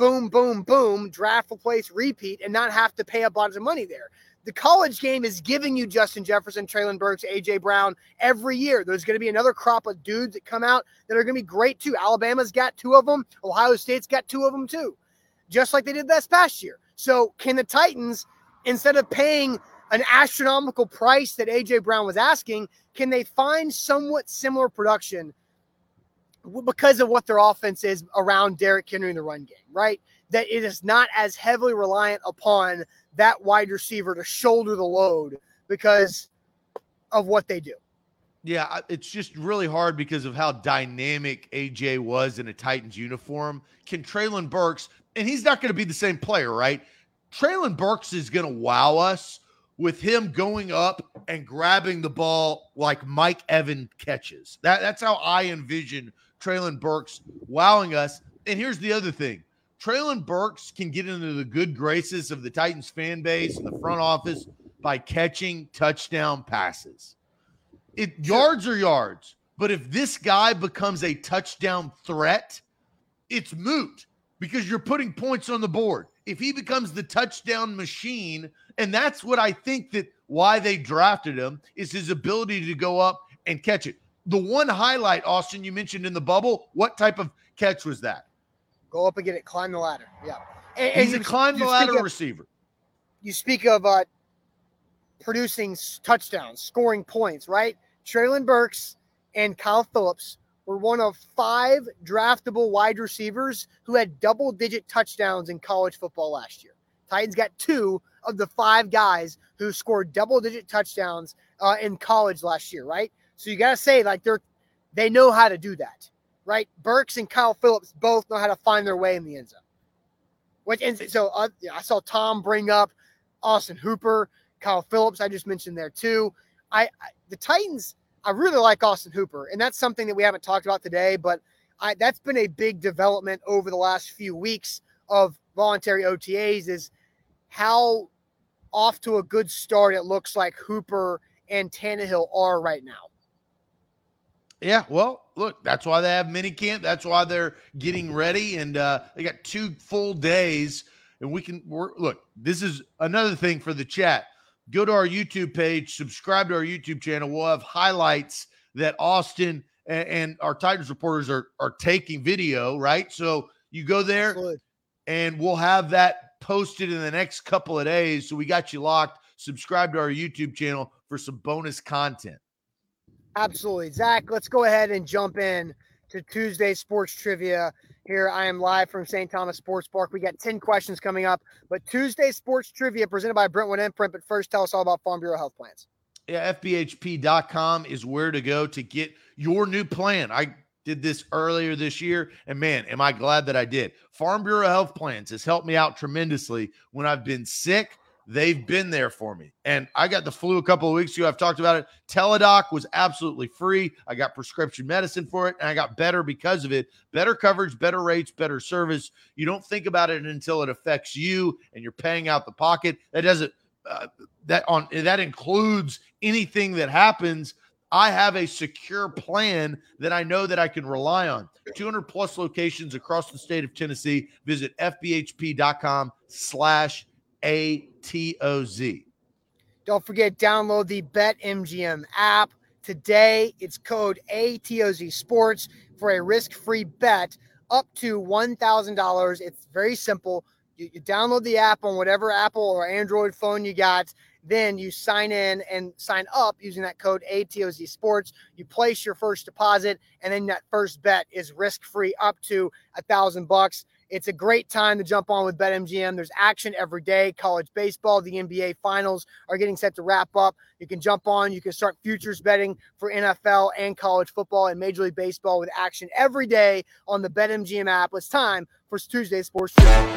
boom, boom, boom, draft replace repeat, and not have to pay a bunch of money there. The college game is giving you Justin Jefferson, Treylon Burks, AJ Brown every year. There's going to be another crop of dudes that come out that are going to be great too. Alabama's got two of them. Ohio State's got two of them too, just like they did this past year. So can the Titans, instead of paying an astronomical price that AJ Brown was asking, can they find somewhat similar production because of what their offense is around Derrick Henry in the run game, right? That it is not as heavily reliant upon that wide receiver to shoulder the load because of what they do. Yeah, it's just really hard because of how dynamic AJ was in a Titans uniform. Can Treylon Burks, and he's not going to be the same player, right? Treylon Burks is going to wow us with him going up and grabbing the ball like Mike Evan catches. That, that's how I envision Treylon Burks wowing us. And here's the other thing Treylon Burks can get into the good graces of the Titans fan base and the front office by catching touchdown passes. It yards are yards, but if this guy becomes a touchdown threat, it's moot because you're putting points on the board. If he becomes the touchdown machine, and that's what I think that why they drafted him is his ability to go up and catch it. The one highlight, Austin, you mentioned in the bubble, what type of catch was that? Go up and get it. Climb the ladder. Yeah. And, He's a climb the ladder of, receiver. You speak of uh, producing touchdowns, scoring points, right? Treylon Burks and Kyle Phillips were one of five draftable wide receivers who had double digit touchdowns in college football last year. Titans got two of the five guys who scored double digit touchdowns uh, in college last year, right? So you got to say, like, they're, they know how to do that right? Burks and Kyle Phillips both know how to find their way in the end zone. Which and so uh, I saw Tom bring up Austin Hooper, Kyle Phillips. I just mentioned there too. I, I the Titans. I really like Austin Hooper, and that's something that we haven't talked about today. But I, that's been a big development over the last few weeks of voluntary OTAs. Is how off to a good start it looks like Hooper and Tannehill are right now. Yeah, well, look, that's why they have mini camp. That's why they're getting ready, and uh, they got two full days. And we can work. Look, this is another thing for the chat. Go to our YouTube page, subscribe to our YouTube channel. We'll have highlights that Austin and, and our Titans reporters are are taking video. Right, so you go there, Absolutely. and we'll have that posted in the next couple of days. So we got you locked. Subscribe to our YouTube channel for some bonus content. Absolutely. Zach, let's go ahead and jump in to Tuesday sports trivia. Here I am live from St. Thomas Sports Park. We got 10 questions coming up, but Tuesday sports trivia presented by Brentwood Imprint. But first, tell us all about Farm Bureau Health Plans. Yeah, FBHP.com is where to go to get your new plan. I did this earlier this year, and man, am I glad that I did. Farm Bureau Health Plans has helped me out tremendously when I've been sick They've been there for me. And I got the flu a couple of weeks ago. I've talked about it. Teladoc was absolutely free. I got prescription medicine for it and I got better because of it. Better coverage, better rates, better service. You don't think about it until it affects you and you're paying out the pocket. That doesn't uh, that on that includes anything that happens I have a secure plan that I know that I can rely on. 200 plus locations across the state of Tennessee. Visit fbhp.com slash ATOZ. Don't forget, download the BetMGM app. Today, it's code ATOZ Sports for a risk free bet up to $1,000. It's very simple. You, you, download the app on whatever Apple or Android phone you got. Then you sign in and sign up using that code ATOZ Sports. You place your first deposit, and then that first bet is risk free up to a thousand bucks. It's a great time to jump on with BetMGM. There's action every day. College baseball, the NBA finals are getting set to wrap up. You can jump on, you can start futures betting for NFL and college football and Major League Baseball with action every day on the BetMGM app. It's time for Tuesday Sports Trivia.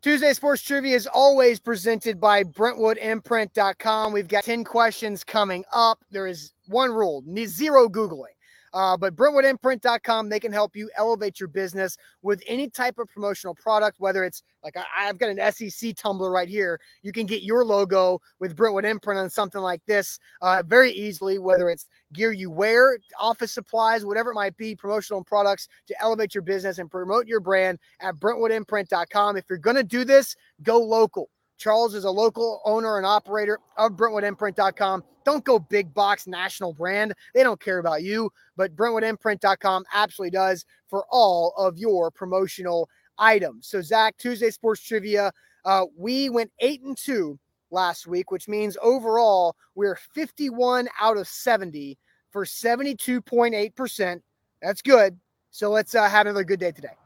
Tuesday Sports Trivia is always presented by BrentwoodImprint.com. We've got 10 questions coming up. There is one rule zero Googling. Uh, but BrentwoodImprint.com, they can help you elevate your business with any type of promotional product, whether it's like I, have got an SEC tumbler right here. You can get your logo with Brentwood Imprint on something like this uh, very easily, whether it's gear you wear, office supplies, whatever it might be, promotional products to elevate your business and promote your brand at BrentwoodImprint.com. If you're going to do this, go local. Charles is a local owner and operator of BrentwoodImprint.com. Don't go big box national brand. They don't care about you, but BrentwoodImprint.com absolutely does for all of your promotional items. So, Zach, Tuesday Sports Trivia, uh, we went eight and two last week, which means overall we're 51 out of 70 for 72.8%. That's good. So, let's uh, have another good day today.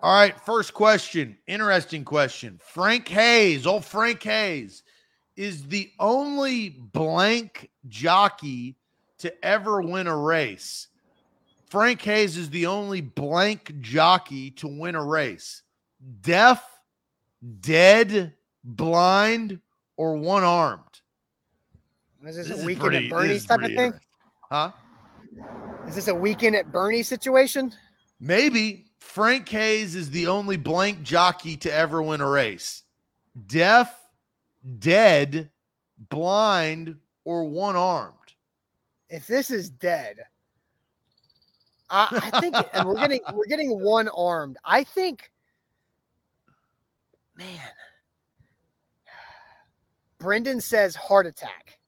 All right, first question. Interesting question. Frank Hayes, old Frank Hayes, is the only blank jockey to ever win a race. Frank Hayes is the only blank jockey to win a race. Deaf, dead, blind, or one armed. Is this, this a weekend pretty, at Bernie's type of thing? Huh? Is this a weekend at Bernie situation? Maybe. Frank Hayes is the only blank jockey to ever win a race. Deaf, dead, blind, or one armed. If this is dead, I, I think, and we're getting we're getting one armed. I think, man. Brendan says heart attack.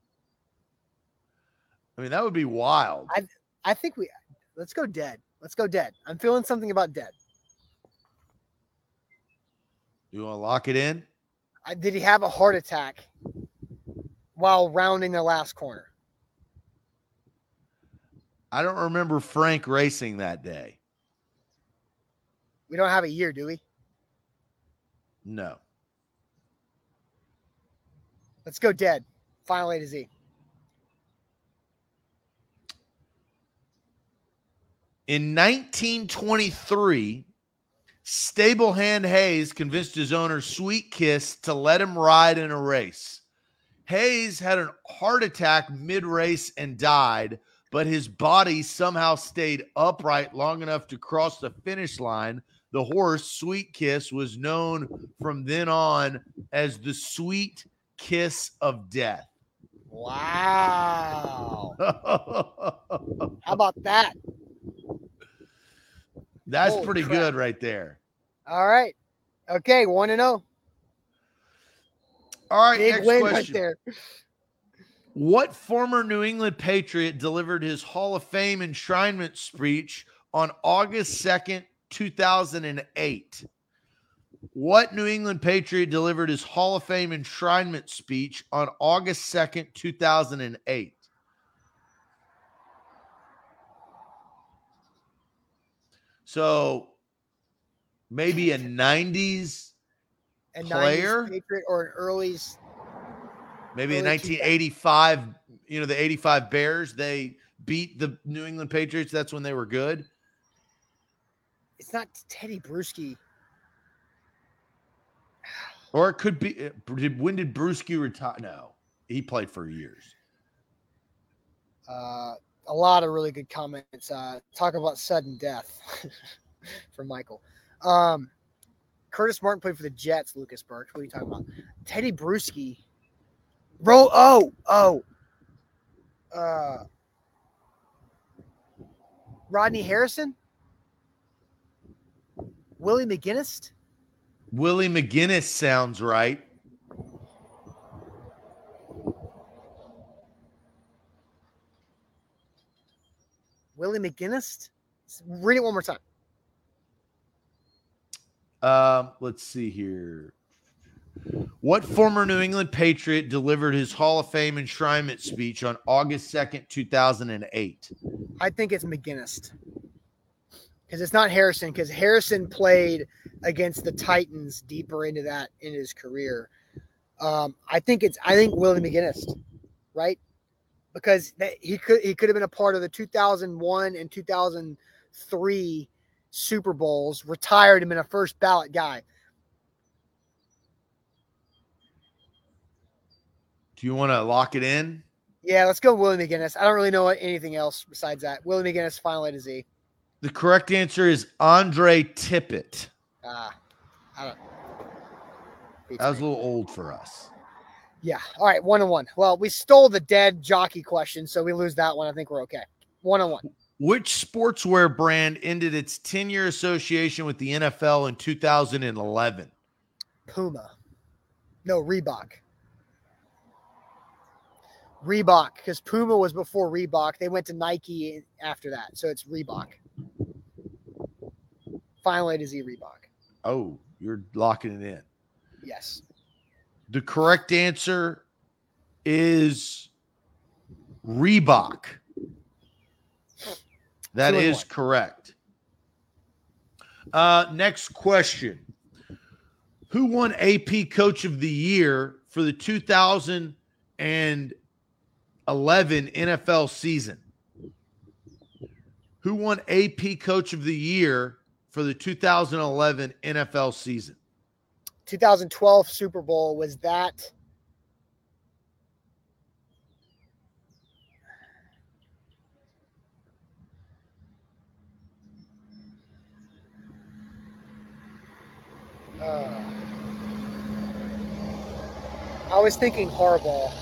I mean, that would be wild. I I think we let's go dead. Let's go dead. I'm feeling something about dead. You want to lock it in? Uh, did he have a heart attack while rounding the last corner? I don't remember Frank racing that day. We don't have a year, do we? No. Let's go dead. Final A to Z. In 1923, Stablehand Hayes convinced his owner, Sweet Kiss, to let him ride in a race. Hayes had a heart attack mid race and died, but his body somehow stayed upright long enough to cross the finish line. The horse, Sweet Kiss, was known from then on as the Sweet Kiss of Death. Wow. How about that? That's Holy pretty crap. good right there. All right. Okay, one and zero. Oh. All right, Big win question. right there. What former New England Patriot delivered his Hall of Fame enshrinement speech on August 2nd, 2008? What New England Patriot delivered his Hall of Fame enshrinement speech on August 2nd, 2008? So maybe a 90s a player? 90s Patriot or an early maybe in 1985 you know the 85 bears they beat the new england patriots. That's when they were good. It's not Tedy Bruschi. Or it could be uh, when did Bruschi retire? No he played for years. Uh a lot of really good comments. Uh, talk about sudden death from Michael. Um, Curtis Martin played for the Jets. Lucas Burke. What are you talking about? Tedy Bruschi. Bro. Oh. Oh. Uh, Rodney Harrison. Willie McGinest. Willie McGinest sounds right. Willie McGinest. Read it one more time. Um, let's see here. What former New England Patriot delivered his Hall of Fame enshrinement speech on August 2nd, 2008? I think it's McGinest because it's not Harrison because Harrison played against the Titans deeper into that in his career. Um, I think it's I think Willie McGinest, right? Because that, he could he could have been a part of the 2001 and 2003 Super Bowls, retired him in a first ballot guy. Do you want to lock it in? Yeah, let's go Willie McGinest. I don't really know anything else besides that. Willie McGinest, final A to Z. The correct answer is Andre Tippett. Ah, I don't. That was a little old for us. Yeah. All right. One on one. Well, we stole the dead jockey question, so we lose that one. I think we're okay. One on one. Which sportswear brand ended its 10 year association with the NFL in 2011? Puma. No, Reebok. Reebok, because Puma was before Reebok. They went to Nike after that. So it's Reebok. Final A to Z Reebok. Oh, you're locking it in. Yes. The correct answer is Reebok. That is one. correct. Uh, next question. Who won AP Coach of the Year for the 2011 NFL season? Who won AP Coach of the Year for the 2011 NFL season? 2012 Super Bowl was that uh, I was thinking Harbaugh.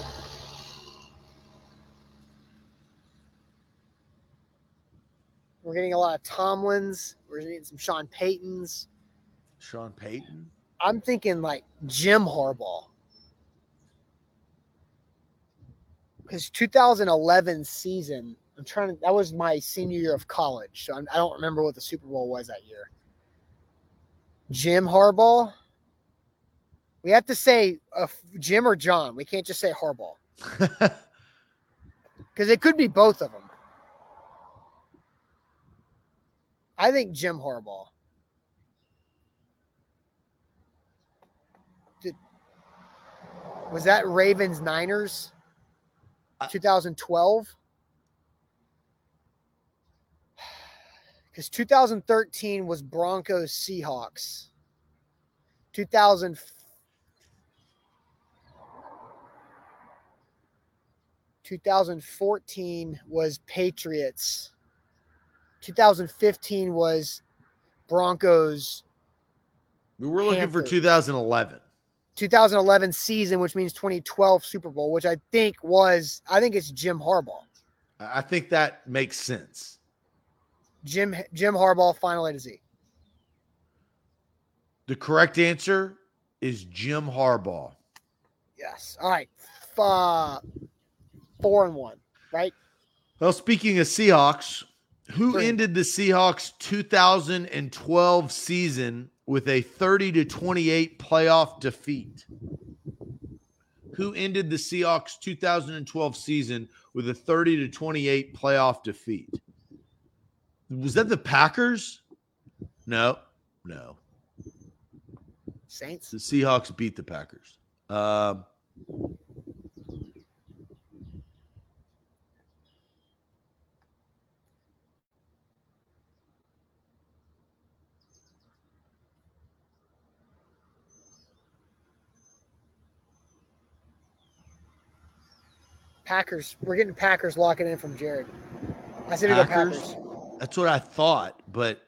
We're getting a lot of Tomlins. We're getting some Sean Paytons. Sean Payton? I'm thinking like Jim Harbaugh. Because 2011 season, I'm trying to, that was my senior year of college. So I'm, I do not remember what the Super Bowl was that year. Jim Harbaugh. We have to say uh, Jim or John. We can't just say Harbaugh. Because it could be both of them. I think Jim Harbaugh. Was that Ravens Niners uh, 2012? Because 2013 was Broncos Seahawks. 2000 2014 was Patriots. 2015 was Broncos. We were looking Panthers. for 2011. 2011 season, which means 2012 Super Bowl, which I think was, I think it's Jim Harbaugh. I think that makes sense. Jim Jim Harbaugh, final A to Z. The correct answer is Jim Harbaugh. Yes. All right. Uh, four and one, right? Well, speaking of Seahawks, who Three. ended the Seahawks 2012 season with a 30 to 28 playoff defeat. Who ended the Seahawks 2012 season with a 30 to 28 playoff defeat? Was that the Packers? No, no. Saints. The Seahawks beat the Packers. Uh, Packers. We're getting Packers locking in from Jared. I said Packers. Packers. That's what I thought, but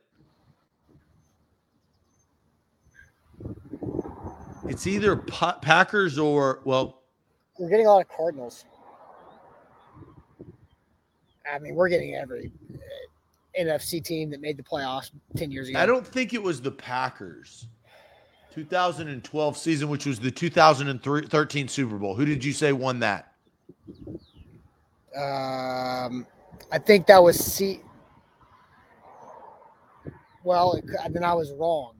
it's either pa- Packers or well. We're getting a lot of Cardinals. I mean, we're getting every uh, NFC team that made the playoffs ten years ago. I don't think it was the Packers. 2012 season, which was the 2013 Super Bowl. Who did you say won that? Um, I think that was C. Well, it, then I was wrong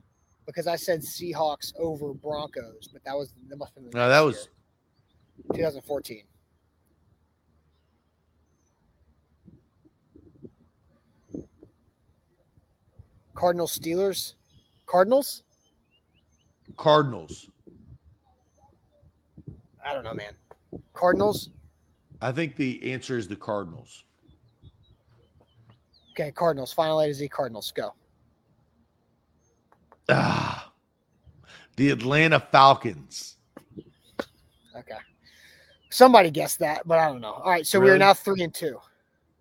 because I said Seahawks over Broncos, but that was that must have been. No, that was 2014. Cardinals, Steelers, Cardinals. Cardinals. I don't know, man. Cardinals. I think the answer is the Cardinals. Okay, Cardinals. Final A to Z. Cardinals. Go. Ah, the Atlanta Falcons. Okay. Somebody guessed that, but I don't know. All right, so we are now three and two.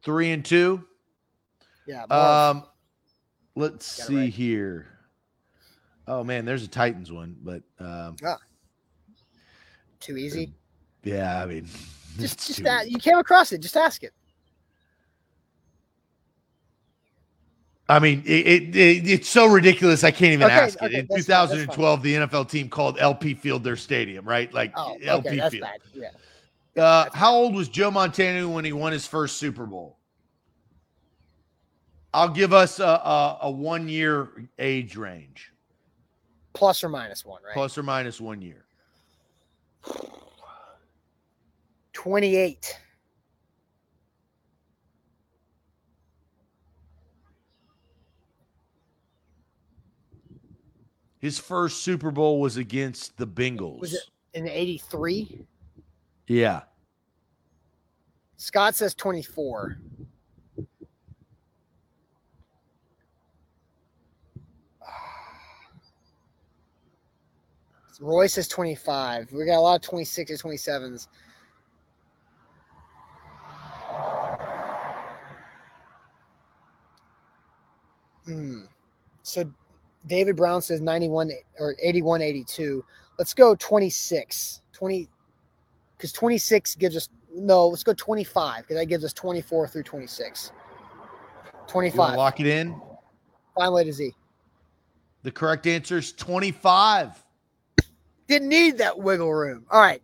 Three and two. Yeah. Um, let's see right. here. Oh man, there's a Titans one, but um, too easy. yeah, I mean, Just, just that you came across it. Just ask it. I mean, it, it, it- it's so ridiculous. I can't even Okay, ask it. In that's fine, that's 2012, the NFL team called LP Field their stadium, right? Like Oh, LP okay, that's Field. bad. Yeah. Uh, how old was Joe Montana when he won his first Super Bowl? I'll give us a, a, a one year age range, Plus or minus one, right? plus or minus one year. Twenty-eight. His first Super Bowl was against the Bengals. Was it in '83? Yeah. Scott says twenty-four. Roy says 25. We got a lot of 26s, 27s. Hmm. So David Brown says 91 or 81, 82. Let's go 26. 20 because 26 gives us no, let's go 25 because that gives us 24 through 26. You 25. lock it in? Final A to Z. The correct answer is 25. Didn't need that wiggle room. All right.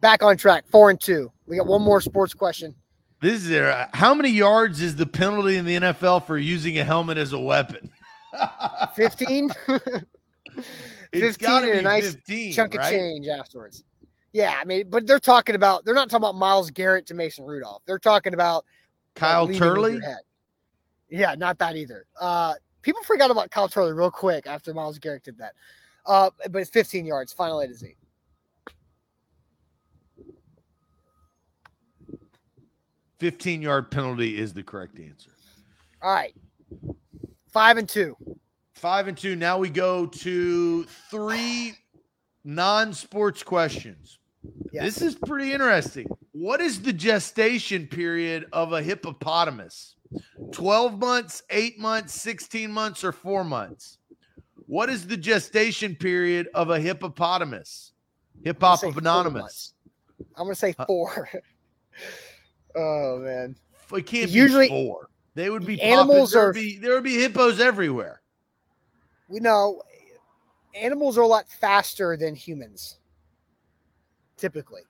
Back on track. Four and two. We got one more sports question. This is uh, how many yards is the penalty in the NFL for using a helmet as a weapon? 15? It's 15 gotta and a nice 15, Chunk right? of change afterwards. Yeah, I mean, but they're talking about they're not talking about Myles Garrett to Mason Rudolph. They're talking about uh, Kyle your Turley. Yeah, not that either. Uh people forgot about Kyle Turley real quick after Myles Garrett did that. Uh, but it's 15 yards, final A to Z. Fifteen yard penalty is the correct answer. All right. Five and two. Five and two. Now we go to three non-sports questions. Yes. This is pretty interesting. What is the gestation period of a hippopotamus? 12 months, 8 months, 16 months, or 4 months? What is the gestation period of a hippopotamus? I'm say Anonymous. I'm gonna say Huh? four. oh man. It can't Usually- be four. They would be Animals there are- would be there would be hippos everywhere. We know animals are a lot faster than humans. Typically.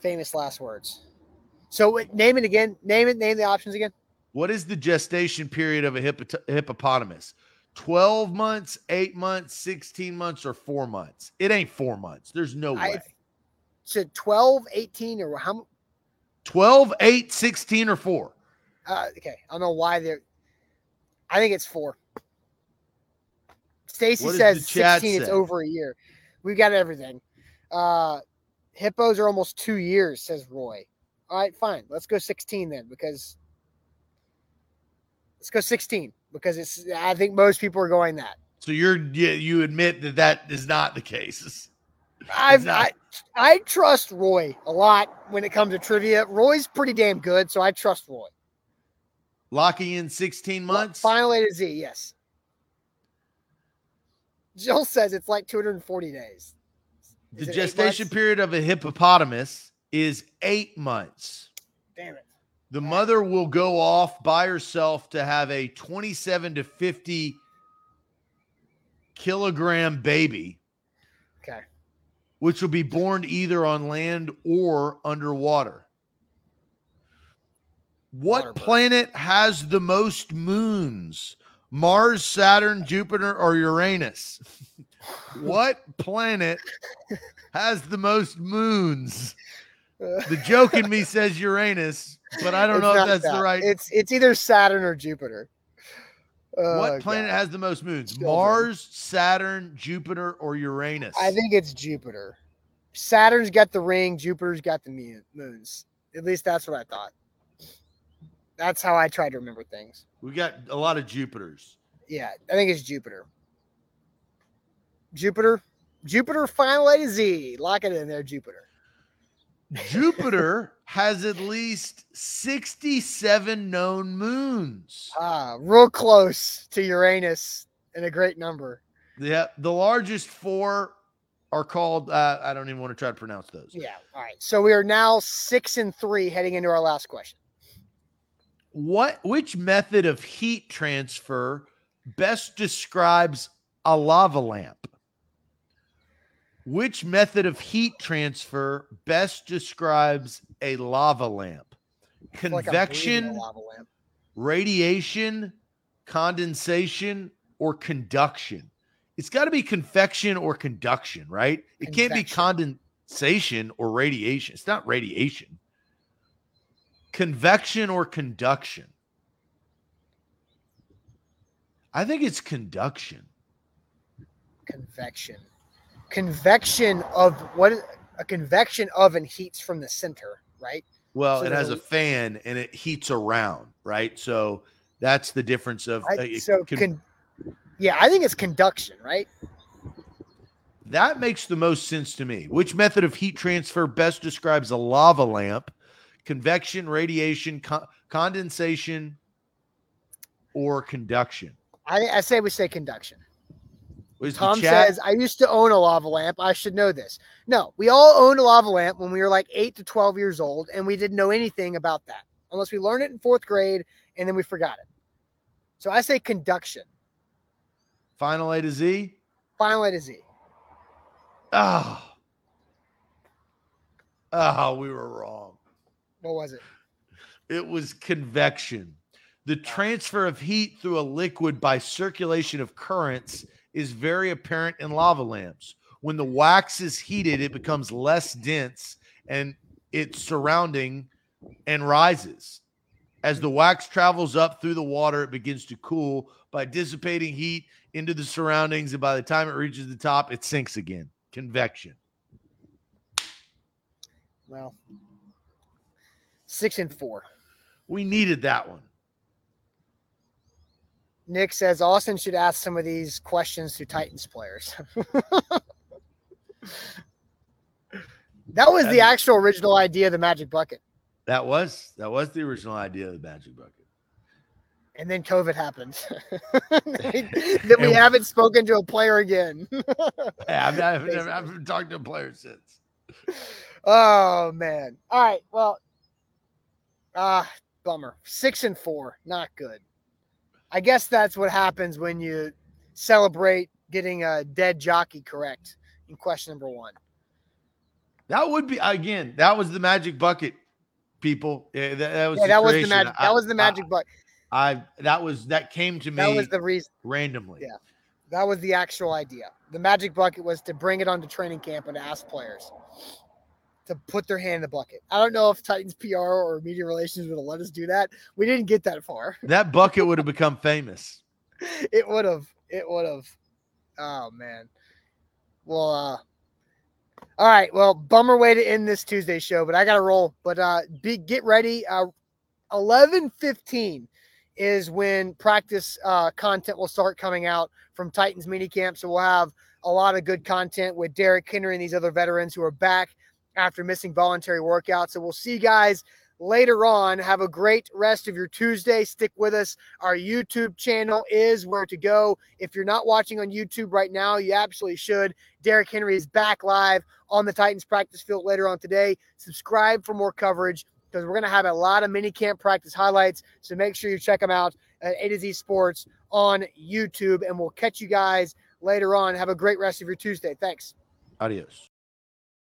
Famous last words. So name it again. Name it. Name the options again. What is the gestation period of a hippo- hippopotamus? 12 months, 8 months, 16 months, or 4 months? It ain't 4 months. There's no I- way. So 12, 18, or how? M- 12, 8, 16, or 4. Uh, okay, I don't know why they're. I think it's four. Stacy says the chat 16. It's over a year. We've got everything. Uh, hippos are almost two years, says Roy. All right, fine. Let's go 16 then, because let's go 16 because it's. I think most people are going that. So you're you, you admit that that is not the case. I've, not- I I trust Roy a lot when it comes to trivia. Roy's pretty damn good, so I trust Roy. Locking in 16 months? Final A to Z, yes. Jill says it's like 240 days. The Is eight gestation period of a hippopotamus is 8 months. Damn it. The mother will go off by herself to have a 27 to 50 kilogram baby. Which will be born either on land or underwater. What Waterbird. planet has the most moons? Mars, Saturn, Jupiter, or Uranus? what planet has the most moons? The joke in me says Uranus, but I don't It's know if that's that. the right. It's it's either Saturn or Jupiter. Oh, what planet God. has the most moons? Children. Mars, Saturn, Jupiter, or Uranus? I think it's Jupiter. Saturn's got the ring, Jupiter's got the moons. At least that's what I thought. That's how I try to remember things. We got a lot of Jupiters. Yeah, I think it's Jupiter. Jupiter, Jupiter, final A to Z. Lock it in there, Jupiter. Jupiter has at least 67 known moons. Ah, real close to Uranus and a great number. Yeah, the largest four are called. Uh, I don't even want to try to pronounce those. Yeah. All right. So we are now six and three heading into our last question. What? Which method of heat transfer best describes a lava lamp? Which method of heat transfer best describes a lava lamp? Convection, like lava lamp. radiation, condensation, or conduction? It's got to be convection or conduction, right? It convection. can't be condensation or radiation. It's not radiation. Convection or conduction? I think it's conduction. Convection convection of what a convection oven heats from the center, right? Well, so it has a fan and it heats around, right? So that's the difference of uh, so con- con- yeah, I think it's conduction, right? That makes the most sense to me. Which method of heat transfer best describes a lava lamp? Convection, radiation, con- condensation, or conduction? I, I say we say conduction. Tom says, I used to own a lava lamp. I should know this. No, we all owned a lava lamp when we were like eight to 12 years old, and we didn't know anything about that unless we learned it in fourth grade and then we forgot it. So I say conduction. Final A to Z? Final A to Z. Oh. Oh, we were wrong. What was it? It was convection. The oh. transfer of heat through a liquid by circulation of currents is very apparent in lava lamps. When the wax is heated, it becomes less dense and its surrounding and rises. As the wax travels up through the water, it begins to cool by dissipating heat into the surroundings. And by the time it reaches the top, it sinks again. Convection. Well, six and four. We needed that one. Nick says Austin should ask some of these questions to Titans players. that was the actual original idea of the Magic Bucket. That was that was the original idea of the Magic Bucket. And then COVID happened. then we haven't spoken to a player again. yeah, I've, I've, never, I've talked to a player since. Oh man! All right, well, ah, uh, bummer. Six and four, not good. I guess that's what happens when you celebrate getting a dead jockey correct in question number one. That would be again. That was the magic bucket, people. Yeah, that, that was yeah, that was the magic. That was the magic bucket. I that was that came to me. That was the reason randomly. Yeah, that was the actual idea. The magic bucket was to bring it onto training camp and ask players to put their hand in the bucket. I don't know if Titans PR or media relations would have let us do that. We didn't get that far. That bucket would have become famous. It would have. It would have. Oh man. Well, uh all right. Well, bummer way to end this Tuesday show, but I got to roll. But uh be get ready. Uh 11:15 is when practice uh content will start coming out from Titans mini camp. So we'll have a lot of good content with Derrick Henry and these other veterans who are back after missing voluntary workouts. So we'll see you guys later on. Have a great rest of your Tuesday. Stick with us. Our YouTube channel is where to go. If you're not watching on YouTube right now, you absolutely should. Derrick Henry is back live on the Titans practice field later on today. Subscribe for more coverage because we're going to have a lot of mini camp practice highlights. So make sure you check them out at A to Z Sports on YouTube. And we'll catch you guys later on. Have a great rest of your Tuesday. Thanks. Adios.